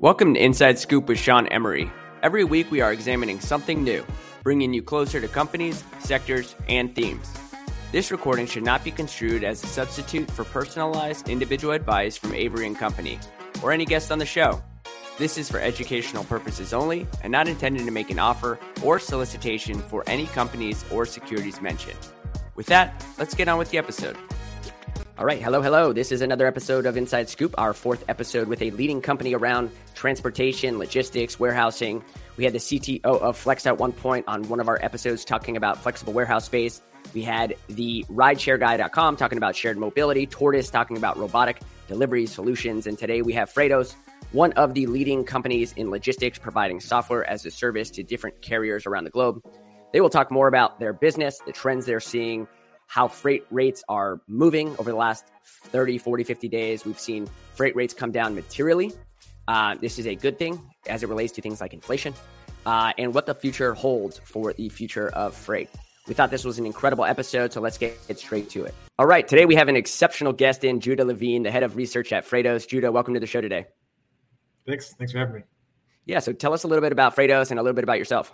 Welcome to Inside Scoop with Sean Emory. Every week we are examining something new, bringing you closer to companies, sectors, and themes. This recording should not be construed as a substitute for personalized individual advice from Avory and Company or any guest on the show. This is for educational purposes only and not intended to make an offer or solicitation for any companies or securities mentioned. With that, let's get on with the episode. All right, hello, hello. This is another episode of Inside Scoop, our fourth episode with a leading company around transportation, logistics, warehousing. We had the CTO of Flex at one point on one of our episodes talking about flexible warehouse space. We had the rideshareguy.com talking about shared mobility, Tortoise talking about robotic delivery solutions, and today we have Freightos, one of the leading companies in logistics providing software as a service to different carriers around the globe. They will talk more about their business, the trends they're seeing, how freight rates are moving over the last 30, 40, 50 days. We've seen freight rates come down materially. Uh, this is a good thing as it relates to things like inflation uh, and what the future holds for the future of freight. We thought this was an incredible episode, so let's get, straight to it. All right, today we have an exceptional guest in, Judah Levine, the head of research at Freightos. Judah, welcome to the show today. Thanks. Thanks for having me. Yeah, so tell us a little bit about Freightos and a little bit about yourself.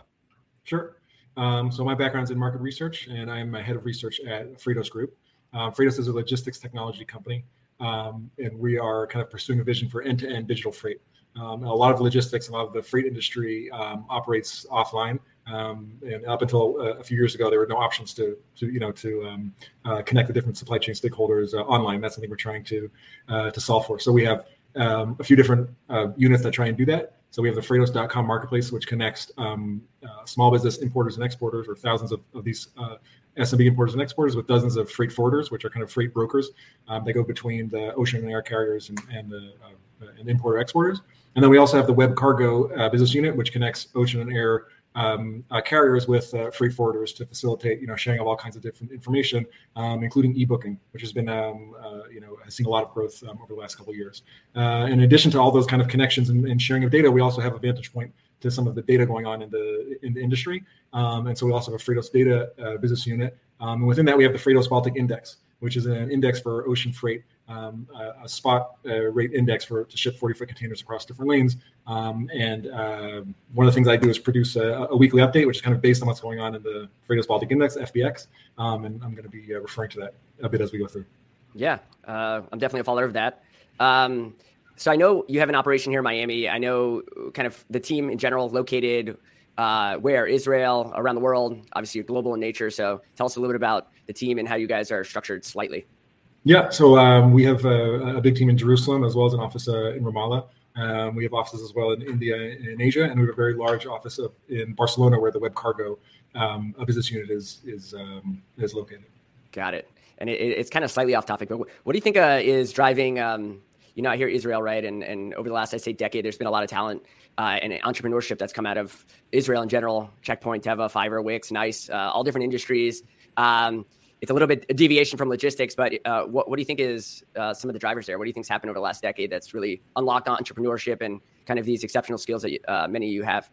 Sure. Um, so my background is in market research, and I'm a head of research at Freightos Group. Freightos is a logistics technology company, um, and we are kind of pursuing a vision for end-to-end digital freight. Um, a lot of logistics, a lot of the freight industry um, operates offline, um, and up until uh, a few years ago, there were no options to, to you know, to uh, connect the different supply chain stakeholders uh, online. That's something we're trying to uh, to solve for. So we have a few different uh, units that try and do that. So we have the Freightos.com marketplace, which connects um, uh, small business importers and exporters, or thousands of, of these SMB importers and exporters, with dozens of freight forwarders, which are kind of freight brokers. Um, they go between the ocean and air carriers and, and the and importer exporters. And then we also have the WebCargo uh, business unit, which connects ocean and air um, uh, carriers with uh, freight forwarders to facilitate, you know, sharing of all kinds of different information, um, including e-booking, which has been, um, uh, you know, has seen a lot of growth um, over the last couple of years. Uh, in addition to all those kind of connections and, and, sharing of data, we also have a vantage point to some of the data going on in the in the industry, um, and so we also have a Freightos data uh, business unit. Um, and within that, we have the Freightos Baltic Index, which is an index for ocean freight um, a, a, spot uh, rate index for to ship 40 foot containers across different lanes. Um, and uh, one of the things I do is produce a, a, weekly update, which is kind of based on what's going on in the Freightos Baltic Index (FBX). Um, and I'm going to be uh, referring to that a bit as we go through. Yeah, uh, I'm definitely a follower of that. Um, so I know you have an operation here in Miami. I know kind of the team in general located uh, where Israel, around the world. Obviously, you're global in nature. So tell us a little bit about the team and how you guys are structured slightly. Yeah, so um, we have a, a, big team in Jerusalem as well as an office uh, in Ramallah. Um, we have offices as well in India and in Asia, and we have a very large office of, in Barcelona where the WebCargo um, business unit is is um, is located. Got it. And it, it's kind of slightly off topic, but what do you think uh, is driving? Um, you know, I hear Israel, right? And and over the last, I say, decade, there's been a lot of talent uh, and entrepreneurship that's come out of Israel in general. Checkpoint, Teva, Fiverr, Wix, Nice, uh, all different industries. Um, it's a little bit a deviation from logistics, but uh, what, what do you think is uh, some of the drivers there? What do you think's happened over the last decade that's really unlocked entrepreneurship and kind of these exceptional skills that uh, many of you have?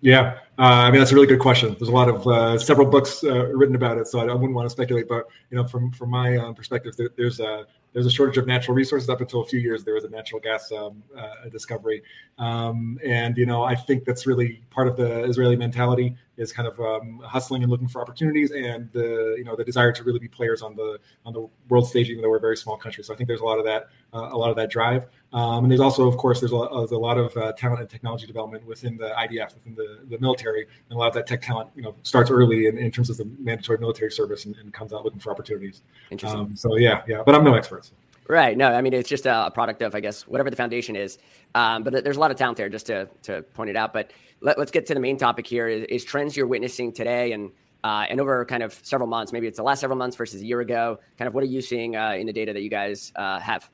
Yeah, uh, I mean that's a really good question. There's a lot of uh, several books uh, written about it, so I, wouldn't want to speculate. But you know, from from my perspective, there, there's a there's a shortage of natural resources. Up until a few years, there was a natural gas um, uh, discovery, um, and you know I think that's really part of the Israeli mentality is kind of um, hustling and looking for opportunities, and the you know the desire to really be players on the on the world stage, even though we're a very small country. So I think there's a lot of that uh, a lot of that drive, um, and there's also of course there's a, there's a lot of uh, talent and technology development within the IDF, within the, the military, and a lot of that tech talent you know starts early in, in terms of the mandatory military service and, and comes out looking for opportunities. Interesting. Um, so yeah, yeah, but I'm no expert. Right. No, I mean it's just a product of, I guess, whatever the foundation is. Um, but there's a lot of talent there, just to to point it out. But let, us get to the main topic here: is, is trends you're witnessing today, and uh, and over kind of several months. Maybe it's the last several months versus a year ago. Kind of what are you seeing uh, in the data that you guys uh, have?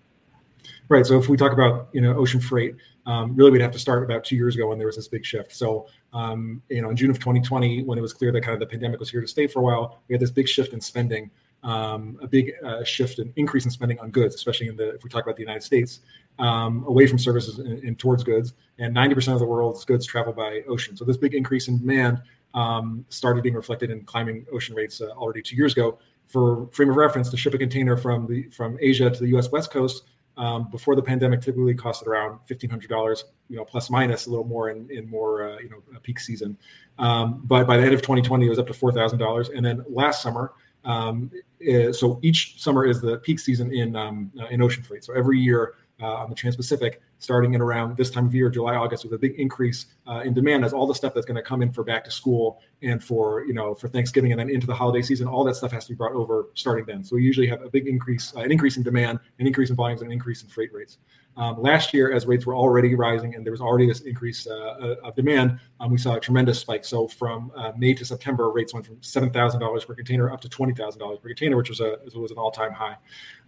Right. So if we talk about you know ocean freight, um, really we'd have to start about two years ago when there was this big shift. So um, you know in June of 2020, when it was clear that kind of the pandemic was here to stay for a while, we had this big shift in spending um, a big uh, shift and increase in spending on goods, especially in the if we talk about the United States, um, away from services and, and, towards goods. And 90% of the world's goods travel by ocean. So this big increase in demand um, started being reflected in climbing ocean rates uh, already two years ago. for frame of reference, to ship a container from the from Asia to the U.S. West Coast um, before the pandemic typically costed around fifteen hundred dollars, you know, plus minus a little more in in more uh, you know peak season. Um, but by the end of 2020, it was up to four thousand dollars, and then last summer. Um, eh, so each summer is the peak season in um, uh, in ocean freight. So every year uh, on the Trans-Pacific, starting in around this time of year, July, August, with a big increase uh, in demand as all the stuff that's going to come in for back to school and for you know for Thanksgiving and then into the holiday season, all that stuff has to be brought over starting then. So we usually have a big increase, uh, an increase in demand, an increase in volumes, and an increase in freight rates. Um, last year, as rates were already rising and there was already this increase uh, uh of demand, um, we saw a tremendous spike. So from uh, May to September, rates went from seven thousand dollars per container up to twenty thousand dollars per container, which was a was an all time high.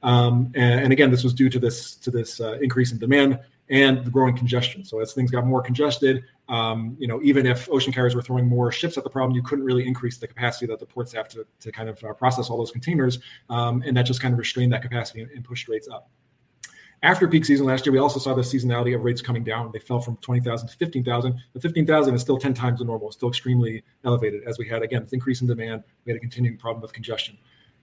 Um, and, and, again, this was due to this to this uh, increase in demand and the growing congestion. So as things got more congested, um, you know, even if ocean carriers were throwing more ships at the problem, you couldn't really increase the capacity that the ports have to, to kind of uh, process all those containers, um, and that just kind of restrained that capacity and, and pushed rates up. After peak season last year, we also saw the seasonality of rates coming down. They fell from 20,000 to 15,000. The 15,000 is still 10 times the normal, it's still extremely elevated as we had, again, this increase in demand. We had a continuing problem with congestion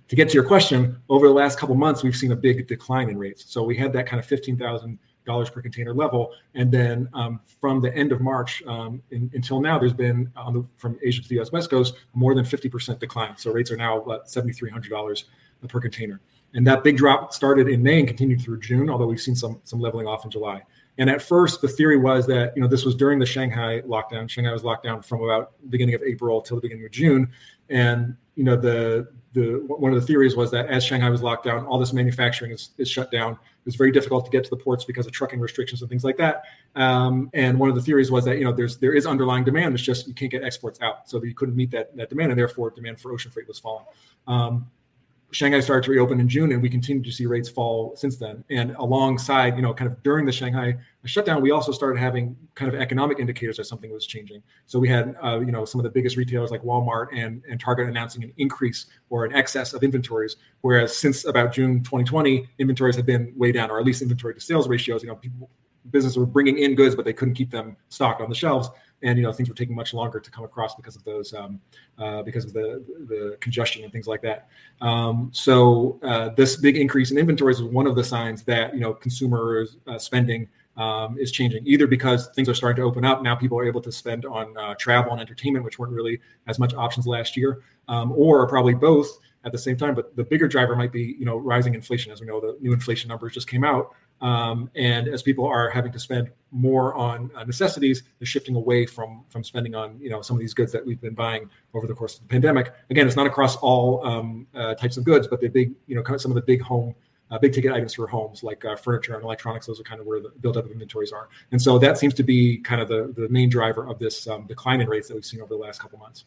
to get to your question, over the last couple months, we've seen a big decline in rates. So we had that kind of fifteen thousand dollars per container level, and then um, from the end of March um, in, until now, there's been the, from Asia to the U.S. West Coast more than fifty percent decline. So rates are now about seventy three hundred dollars per container, and that big drop started in May and continued through June. Although we've seen some some leveling off in July. And at first, the theory was that you know this was during the Shanghai lockdown. Shanghai was locked down from about beginning of April till the beginning of June, and you know the the one of the theories was that as Shanghai was locked down, all this manufacturing is, is shut down. It was very difficult to get to the ports because of trucking restrictions and things like that. Um, and one of the theories was that you know there's there is underlying demand. It's just you can't get exports out, so you couldn't meet that that demand, and therefore demand for ocean freight was falling. Um, Shanghai started to reopen in June, and we continued to see rates fall since then. And alongside, you know, kind of during the Shanghai shutdown, we also started having kind of economic indicators that something was changing. So we had, uh, you know, some of the biggest retailers like Walmart and, and Target announcing an increase or an excess of inventories, whereas since about June 2020, inventories had been way down, or at least inventory to sales ratios. You know, people, businesses were bringing in goods, but they couldn't keep them stocked on the shelves. And you know things were taking much longer to come across because of those um, uh, because of the the congestion and things like that. Um, so uh, this big increase in inventories is one of the signs that you know consumer uh, spending um, is changing either because things are starting to open up now people are able to spend on uh, travel and entertainment which weren't really as much options last year um, or probably both at the same time. But the bigger driver might be you know rising inflation. As we know the new inflation numbers just came out um, and as people are having to spend more on uh, necessities, they're shifting away from from spending on you know some of these goods that we've been buying over the course of the pandemic. Again, it's not across all um, uh, types of goods, but the big you know some of the big home. Uh, big ticket items for homes like uh, furniture and electronics; those are kind of where the buildup of inventories are, and so that seems to be kind of the, the main driver of this um, decline in rates that we've seen over the last couple months.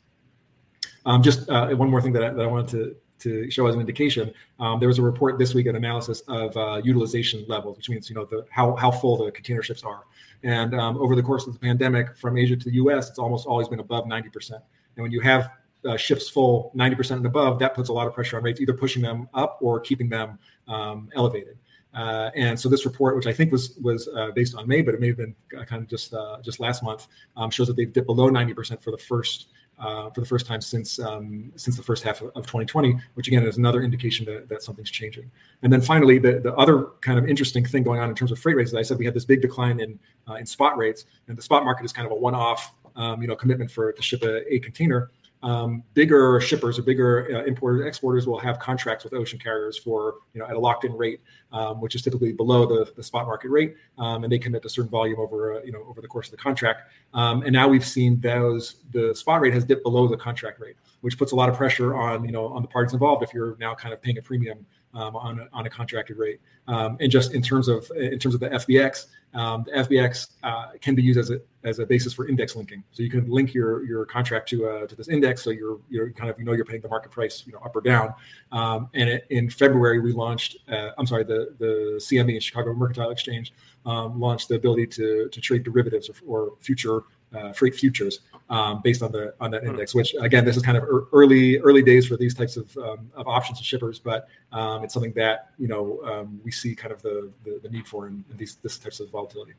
Um, just uh, one more thing that I, that I wanted to to show as an indication. Um, there was a report this week, an analysis of uh, utilization levels, which means you know the how how full the container ships are. And um, over the course of the pandemic, from Asia to the U.S., it's almost always been above 90%. And when you have uh, ships full 90% and above, that puts a lot of pressure on rates, either pushing them up or keeping them um, elevated. Uh, and so this report, which I think was was uh, based on May, but it may have been kind of just uh, just last month, um, shows that they've dipped below 90% for the first uh, for the first time since um, since the first half of, of 2020, which again is another indication that, that something's changing. And then finally, the, the other kind of interesting thing going on in terms of freight rates, as I said, we had this big decline in uh, in spot rates, and the spot market is kind of a one-off, um, you know, commitment for to ship a, a container um, bigger shippers or bigger uh, importers exporters will have contracts with ocean carriers for you know at a locked in rate um, which is typically below the, the spot market rate um, and they commit a certain volume over uh, you know over the course of the contract. Um, and now we've seen those the spot rate has dipped below the contract rate which puts a lot of pressure on you know on the parties involved if you're now kind of paying a premium um, on, a, on a contracted rate. Um, and just in terms of in terms of the FBX, um, the FBX uh, can be used as a as a basis for index linking. So you can link your your contract to uh, to this index, so you're you're kind of you know you're paying the market price you know up or down. Um, and it, in February we launched. Uh, I'm sorry, the the CME Chicago Mercantile Exchange um, launched the ability to to trade derivatives or, or future uh, freight futures um, based on the on that hmm. index. Which again, this is kind of early early days for these types of, um, of options and shippers, but um, it's something that you know um, we see kind of the, the, the need for in, in, these this types of volatility.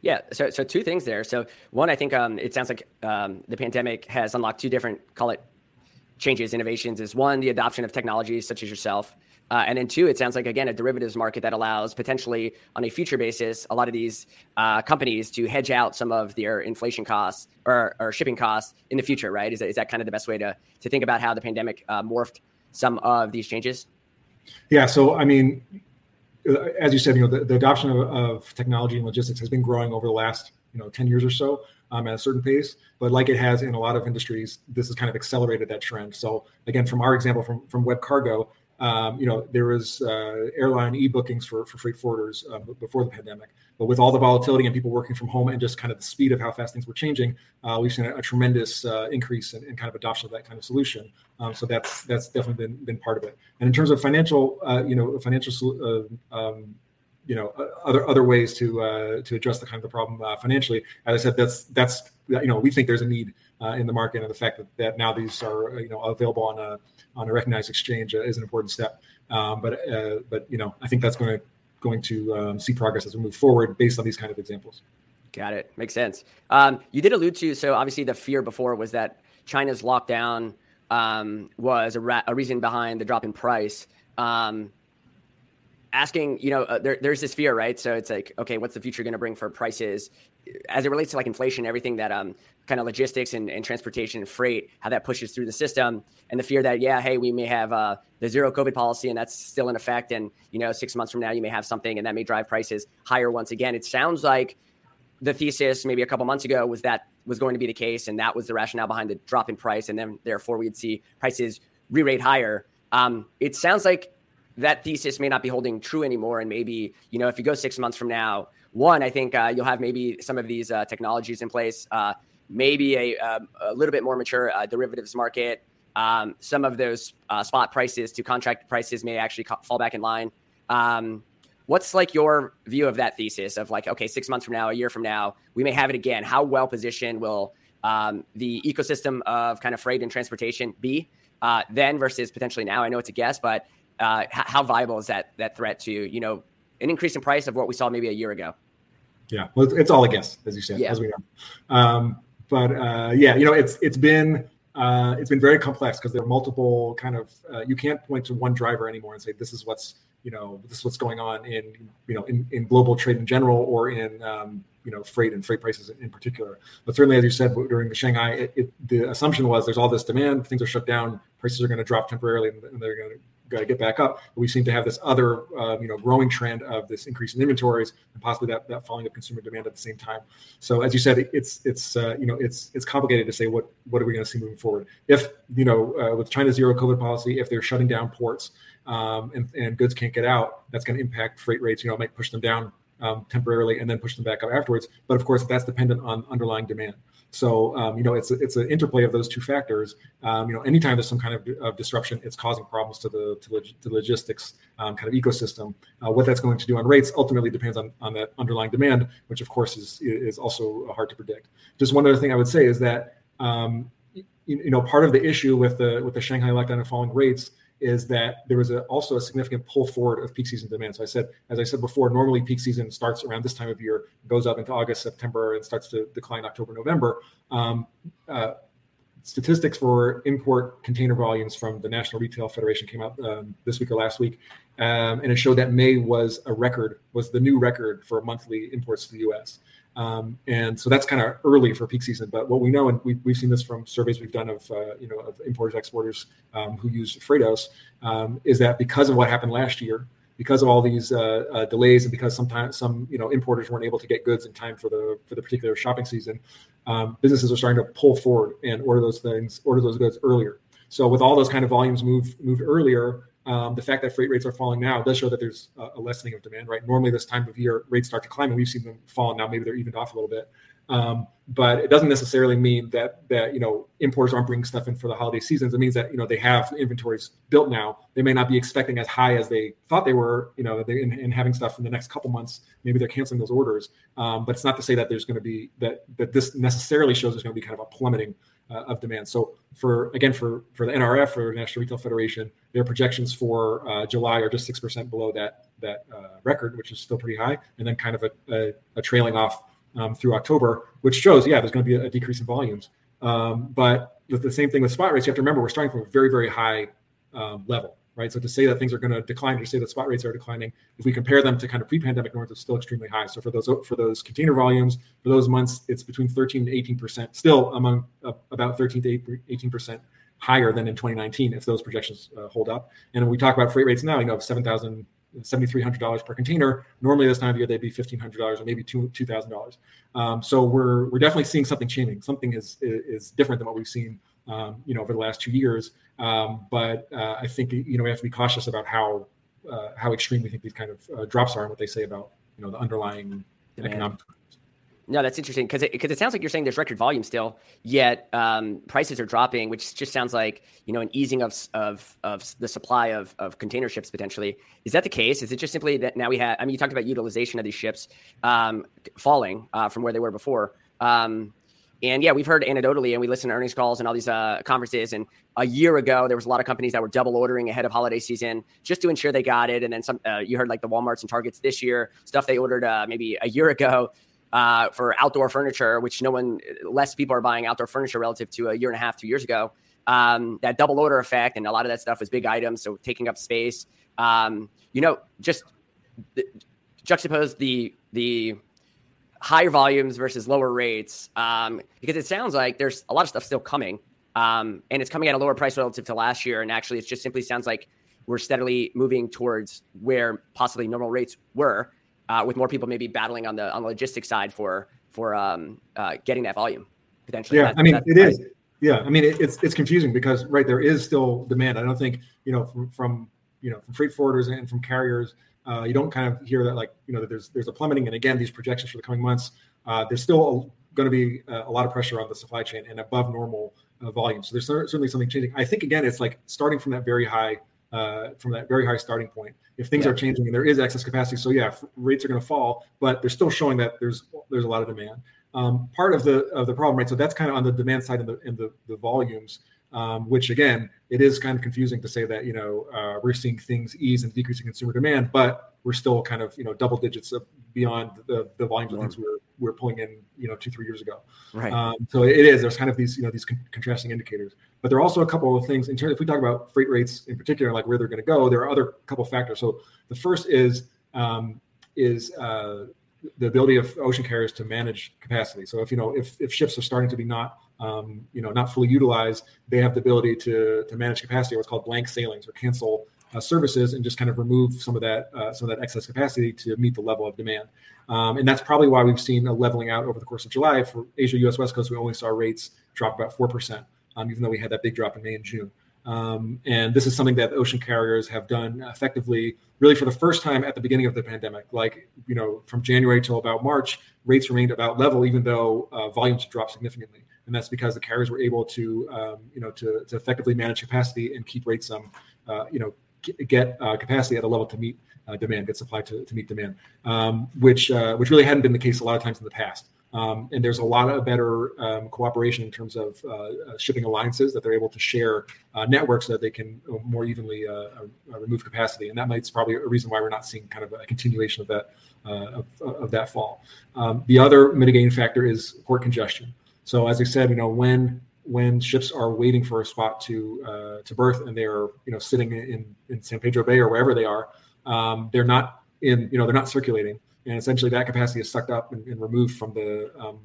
Yeah, so so two things there. So one, I think um, it sounds like um, the pandemic has unlocked two different call it changes, innovations is one, the adoption of technologies such as yourself. Uh, and then two, it sounds like again a derivatives market that allows potentially on a future basis a lot of these uh, companies to hedge out some of their inflation costs or, or, shipping costs in the future, right? Is that, is that kind of the best way to to think about how the pandemic uh, morphed some of these changes? Yeah. So I mean, as you said, you know, the, the adoption of, of, technology and logistics has been growing over the last you know 10 years or so um, at a certain pace. But like it has in a lot of industries, this has kind of accelerated that trend. So again, from our example from from WebCargo, um, you know, there was uh, airline e-bookings for, for freight forwarders uh, before the pandemic. But with all the volatility and people working from home and just kind of the speed of how fast things were changing, uh, we've seen a, a tremendous uh, increase in, in, kind of adoption of that kind of solution. Um, so that's that's definitely been, been part of it. And in terms of financial, uh, you know, financial uh, um, you know other other ways to to address the kind of the problem financially. As I said, that's that's you know we think there's a need uh, in the market, and the fact that, that now these are you know available on a on a recognized exchange is an important step. Um, but uh, but you know I think that's going to going to um, see progress as we move forward based on these kind of examples. Got it. Makes sense. Um, you did allude to so obviously the fear before was that China's lockdown um, was a, ra- a, reason behind the drop in price. Um, asking, you know, uh, there, there's this fear, right? So it's like, okay, what's the future going to bring for prices as it relates to like inflation, everything that um kind of logistics and, and transportation and freight, how that pushes through the system, and the fear that yeah, hey, we may have uh, the zero COVID policy and that's still in effect, and you know, six months from now you may have something and that may drive prices higher once again. It sounds like the thesis maybe a couple months ago was that was going to be the case, and that was the rationale behind the drop in price, and then therefore we'd see prices re-rate higher. Um, it sounds like that thesis may not be holding true anymore. And maybe, you know, if you go six months from now, one, I think uh, you'll have maybe some of these uh, technologies in place, uh, maybe a, um, a, little bit more mature uh, derivatives market. Um, some of those uh, spot prices to contract prices may actually fall back in line. Um, what's like your view of that thesis of like, okay, six months from now, a year from now, we may have it again. How well positioned will um, the ecosystem of kind of freight and transportation be uh, then versus potentially now? I know it's a guess, but uh, how viable is that that threat to you know an increase in price of what we saw maybe a year ago? Yeah, well, it's all a guess, as you said, yeah. as we know. Um, but uh, yeah, you know, it's it's been uh, it's been very complex because there are multiple kind of uh, you can't point to one driver anymore and say this is what's you know this is what's going on in you know in, in global trade in general or in um, you know freight and freight prices in particular. But certainly, as you said during the Shanghai, it, it, the assumption was there's all this demand, things are shut down, prices are going to drop temporarily, and they're going to get back up. But we seem to have this other, uh, you know, growing trend of this increase in inventories and possibly that, that falling of consumer demand at the same time. So as you said, it's it's uh, you know it's it's complicated to say what what are we going to see moving forward. If you know uh, with China's zero COVID policy, if they're shutting down ports um, and, and goods can't get out, that's going to impact freight rates. You know, might push them down um, temporarily and then push them back up afterwards. But of course, that's dependent on underlying demand. So um, you know, it's it's an interplay of those two factors. Um, you know, anytime there's some kind of, of, disruption, it's causing problems to the to, log- the logistics um, kind of ecosystem. Uh, what that's going to do on rates ultimately depends on, on that underlying demand, which of course is is also hard to predict. Just one other thing I would say is that um, you, you know part of the issue with the with the Shanghai lockdown and falling rates is that there was a, also a significant pull forward of peak season demand. So I said, as I said before, normally peak season starts around this time of year, goes up into August, September, and starts to decline October, November. Um, uh, statistics for import container volumes from the National Retail Federation came out um, this week or last week, um, and it showed that May was a record, was the new record for monthly imports to the U.S. Um, and so that's kind of early for peak season. But what we know, and we, have seen this from surveys we've done of uh, you know of importers exporters um, who use Freightos, um, is that because of what happened last year, because of all these uh, uh, delays, and because sometimes some you know importers weren't able to get goods in time for the for the particular shopping season, um, businesses are starting to pull forward and order those things, order those goods earlier. So with all those kind of volumes moved moved earlier, um, the fact that freight rates are falling now does show that there's a, a, lessening of demand, right? Normally, this time of year, rates start to climb, and we've seen them fall. Now, maybe they're evened off a little bit, um, but it doesn't necessarily mean that that you know importers aren't bringing stuff in for the holiday seasons. It means that you know they have inventories built now. They may not be expecting as high as they thought they were. You know, they, in, in having stuff in the next couple months, maybe they're canceling those orders. Um, but it's not to say that there's going to be that that this necessarily shows there's going to be kind of a plummeting uh, of demand. So for again for for the NRF for National Retail Federation, their projections for uh, July are just six percent below that that uh, record, which is still pretty high, and then kind of a, a, a trailing off um, through October, which shows yeah there's going to be a, a decrease in volumes. Um, but the, the, same thing with spot rates. You have to remember we're starting from a very very high um, level, right? So to say that things are going to decline, or to say that spot rates are declining, if we compare them to kind of pre-pandemic norms, it's still extremely high. So for those for those container volumes for those months, it's between 13 to 18 percent, still among uh, about 13 to 18 percent higher than in 2019 if those projections uh, hold up. And we talk about freight rates now, you know, 7,000 $7,300 per container. Normally, this time of year, they'd be $1,500 or maybe two, $2,000. Um, so we're, we're definitely seeing something changing. Something is, is different than what we've seen, um, you know, over the last two years. Um, but uh, I think, you know, we have to be cautious about how, uh, how extreme we think these kind of uh, drops are and what they say about, you know, the underlying Demand. economic no, that's interesting because it, cause it sounds like you're saying there's record volume still, yet um, prices are dropping, which just sounds like you know an easing of of, of the supply of, of container ships potentially. Is that the case? Is it just simply that now we have? I mean, you talked about utilization of these ships um, falling uh, from where they were before. Um, and yeah, we've heard anecdotally, and we listen to earnings calls and all these uh, conferences. And a year ago, there was a lot of companies that were double ordering ahead of holiday season just to ensure they got it. And then some, uh, you heard like the WalMarts and Targets this year, stuff they ordered uh, maybe a year ago uh, for outdoor furniture, which no one, less people are buying outdoor furniture relative to a year and a half, two years ago. Um, that double order effect, and a lot of that stuff was big items, so taking up space. Um, you know, just the, juxtapose the the higher volumes versus lower rates, um, because it sounds like there's a lot of stuff still coming, um, and it's coming at a lower price relative to last year. And actually, it just simply sounds like we're steadily moving towards where possibly normal rates were uh, with more people maybe battling on the on the logistics side for for um, uh, getting that volume potentially. Yeah, that, I mean it is. Yeah, I mean it, it's it's confusing because right there is still demand. I don't think you know from from you know from freight forwarders and from carriers. Uh, you don't kind of hear that like you know that there's there's a plummeting and again these projections for the coming months uh, there's still going to be a, a, lot of pressure on the supply chain and above normal uh, volume so there's certainly something changing i think again it's like starting from that very high uh, from that very high starting point if things yeah. are changing and there is excess capacity. So yeah, rates are going to fall, but they're still showing that there's there's a lot of demand. Um, part of the of the problem, right? So that's kind of on the demand side and the in the, the volumes, um, which again, it is kind of confusing to say that you know uh, we're seeing things ease and decreasing consumer demand, but we're still kind of you know double digits beyond the, the volumes of things we were, we were pulling in you know two three years ago. Right. Um, so it is. There's kind of these you know these con- contrasting indicators, but there are also a couple of things in terms. If we talk about freight rates in particular, like where they're going to go, there are other couple factors. So the first is um, is uh, the ability of ocean carriers to manage capacity. So if you know if, if ships are starting to be not um, you know not fully utilized, they have the ability to to manage capacity, what's called blank sailings or cancel uh, services and just kind of remove some of that uh, some of that excess capacity to meet the level of demand. Um, and that's probably why we've seen a leveling out over the course of July for Asia U.S. West Coast. We only saw rates drop about four percent, um, even though we had that big drop in May and June. Um, and this is something that ocean carriers have done effectively, really for the first time at the beginning of the pandemic. Like you know, from January till about March, rates remained about level, even though uh, volumes dropped significantly. And that's because the carriers were able to, um, you know, to, to effectively manage capacity and keep rates, um, uh, you know, get uh, capacity at a level to meet uh, demand, get supply to, to meet demand, um, which uh, which really hadn't been the case a lot of times in the past. Um, and there's a lot of better um, cooperation in terms of uh, uh, shipping alliances that they're able to share uh, networks so that they can more evenly remove capacity. And that might probably a reason why we're not seeing kind of a continuation of that of, of, that fall. Um, the other mitigating factor is port congestion. So as I said, you know when when ships are waiting for a spot to uh, to berth and they're you know sitting in in San Pedro Bay or wherever they are, um, they're not in you know they're not circulating, and essentially that capacity is sucked up and, and removed from the um,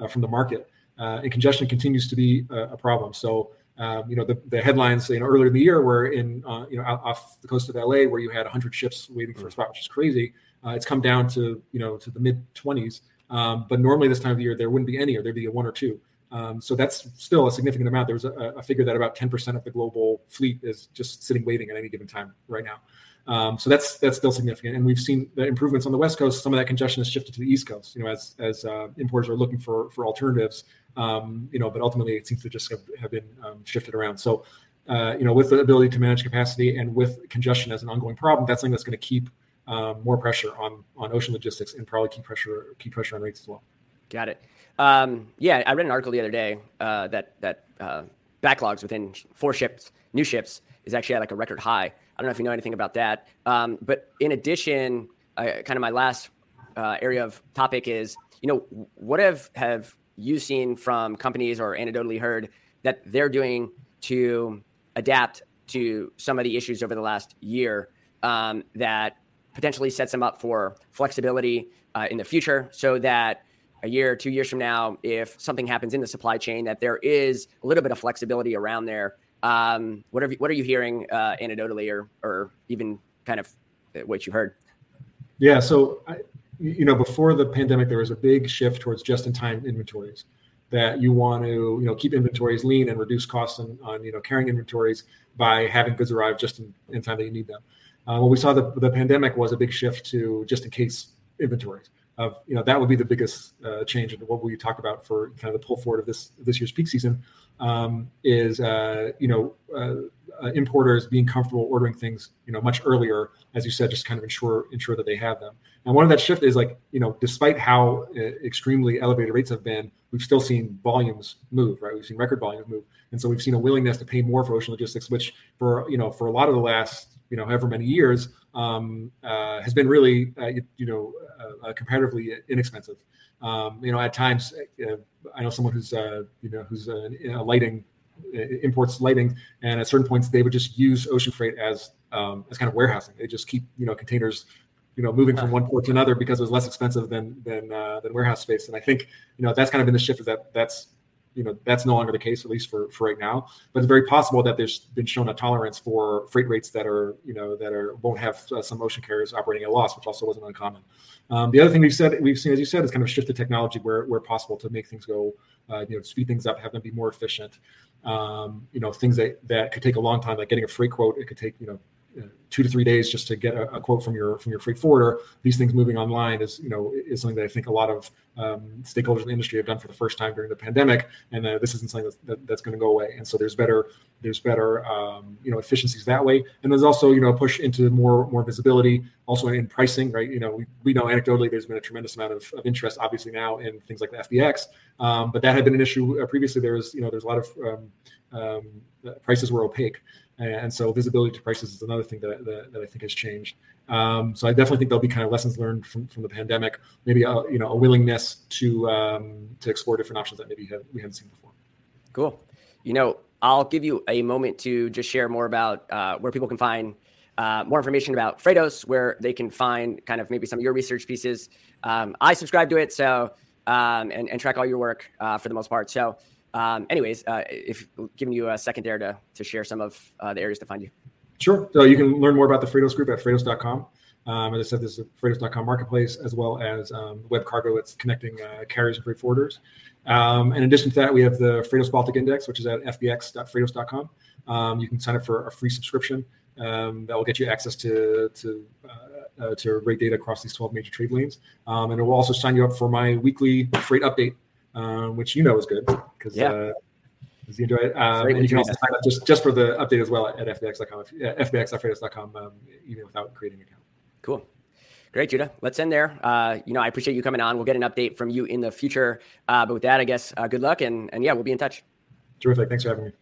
uh, from the market, uh, and congestion continues to be a, a problem. So. Um, you know the, the headlines you know earlier in the year were in uh, you know out, off the coast of LA where you had 100 ships waiting for a spot, which is crazy. Uh, it's come down to you know to the mid 20s, um, but normally this time of the year there wouldn't be any, or there'd be a one or two. Um, so that's still a significant amount. There's a, a, figure that about 10% of the global fleet is just sitting waiting at any given time right now. Um, so that's that's still significant, and we've seen the improvements on the west coast. Some of that congestion has shifted to the east coast. You know, as as uh, importers are looking for for alternatives. Um, you know, but ultimately it seems to just have, have been um, shifted around. So, uh, you know, with the ability to manage capacity and with congestion as an ongoing problem, that's something that's going to keep um, more pressure on on ocean logistics and probably keep pressure keep pressure on rates as well. Got it. Um, yeah, I read an article the other day uh, that that uh, backlogs within four ships, new ships, is actually at like a record high. I don't know if you know anything about that. Um, but in addition, uh, kind of my last uh, area of topic is, you know, what have have you seen from companies or anecdotally heard that they're doing to adapt to some of the issues over the last year um, that potentially sets them up for flexibility uh, in the future so that a year, two years from now, if something happens in the supply chain, that there is a little bit of flexibility around there. Um, what, are, you, what are you hearing uh, anecdotally or, or even kind of what you heard? Yeah, so I, you know, before the pandemic, there was a big shift towards just-in-time inventories. That you want to, you know, keep inventories lean and reduce costs on, on you know, carrying inventories by having goods arrive just in, in time that you need them. Uh, what we saw the, the pandemic was a big shift to just-in-case inventories. Of you know, that would be the biggest uh, change and what we talk about for kind of the pull forward of this this year's peak season. Um, is uh, you know uh, uh, importers being comfortable ordering things, you know, much earlier, as you said, just kind of ensure ensure that they have them. And one of that shift is like, you know, despite how uh, extremely elevated rates have been, we've still seen volumes move, right? We've seen record volumes move, and so we've seen a willingness to pay more for ocean logistics, which for you know for a lot of the last you know however many years um, uh, has been really uh, you, know uh, comparatively inexpensive. Um, you know, at times, uh, I know someone who's you know who's a, a lighting imports lighting, and at certain points they would just use ocean freight as um, as kind of warehousing. They just keep you know containers you know moving from one port to another because it was less expensive than than uh, than warehouse space. And I think you know that's kind of been the shift. Is that that's you know that's no longer the case at least for for right now. But it's very possible that there's been shown a tolerance for freight rates that are you know that are won't have uh, some ocean carriers operating at a loss, which also wasn't uncommon. Um, the other thing we've said we've seen, as you said, is kind of shift the technology where where possible to make things go, uh, you know, speed things up, have them be more efficient um, you know things that that could take a long time like getting a freight quote it could take you know two to three days just to get a, a, quote from your from your freight forwarder. These things moving online is you know is something that I think a lot of um, stakeholders in the industry have done for the first time during the pandemic, and uh, this isn't something that's, that, that's going to go away. And so there's better there's better um, you know efficiencies that way, and there's also you know a push into more more visibility, also in pricing, right? You know we, we know anecdotally there's been a tremendous amount of, of interest, obviously now in things like the FBX, um, but that had been an issue uh, previously. There was you know there's a lot of um, um, prices were opaque and so visibility to prices is another thing that, that, that I think has changed. Um, so I definitely think there'll be kind of lessons learned from, from the pandemic, maybe a, you know a willingness to um, to explore different options that maybe have, we haven't seen before. Cool. You know, I'll give you a moment to just share more about uh, where people can find uh, more information about Freightos, where they can find kind of maybe some of your research pieces. Um, I subscribe to it, so um, and, and track all your work uh, for the most part. So um, anyways, uh, if giving you a second there to, to share some of uh, the areas to find you. Sure. So you can learn more about the Freightos Group at Freightos.com. Um, as I said, this is a Freightos.com marketplace as well as um, WebCargo that's connecting uh, carriers and freight forwarders. Um, in addition to that, we have the Freightos Baltic Index, which is at fbx.freightos.com. Um, you can sign up for a free subscription um, that will get you access to to uh, uh, to rate data across these 12 major trade lanes, um, and it will also sign you up for my weekly freight update um, which you know is good because yeah. uh, you enjoy it. Um, and you can also sign up just, just for the update as well at, fbx.com, fbx.freightos.com, um, even without creating an account. Cool. Great, Judah. Let's end there. Uh, you know, I appreciate you coming on. We'll get an update from you in the future. Uh, but with that, I guess, uh, good luck and, and yeah, we'll be in touch. Terrific. Thanks for having me.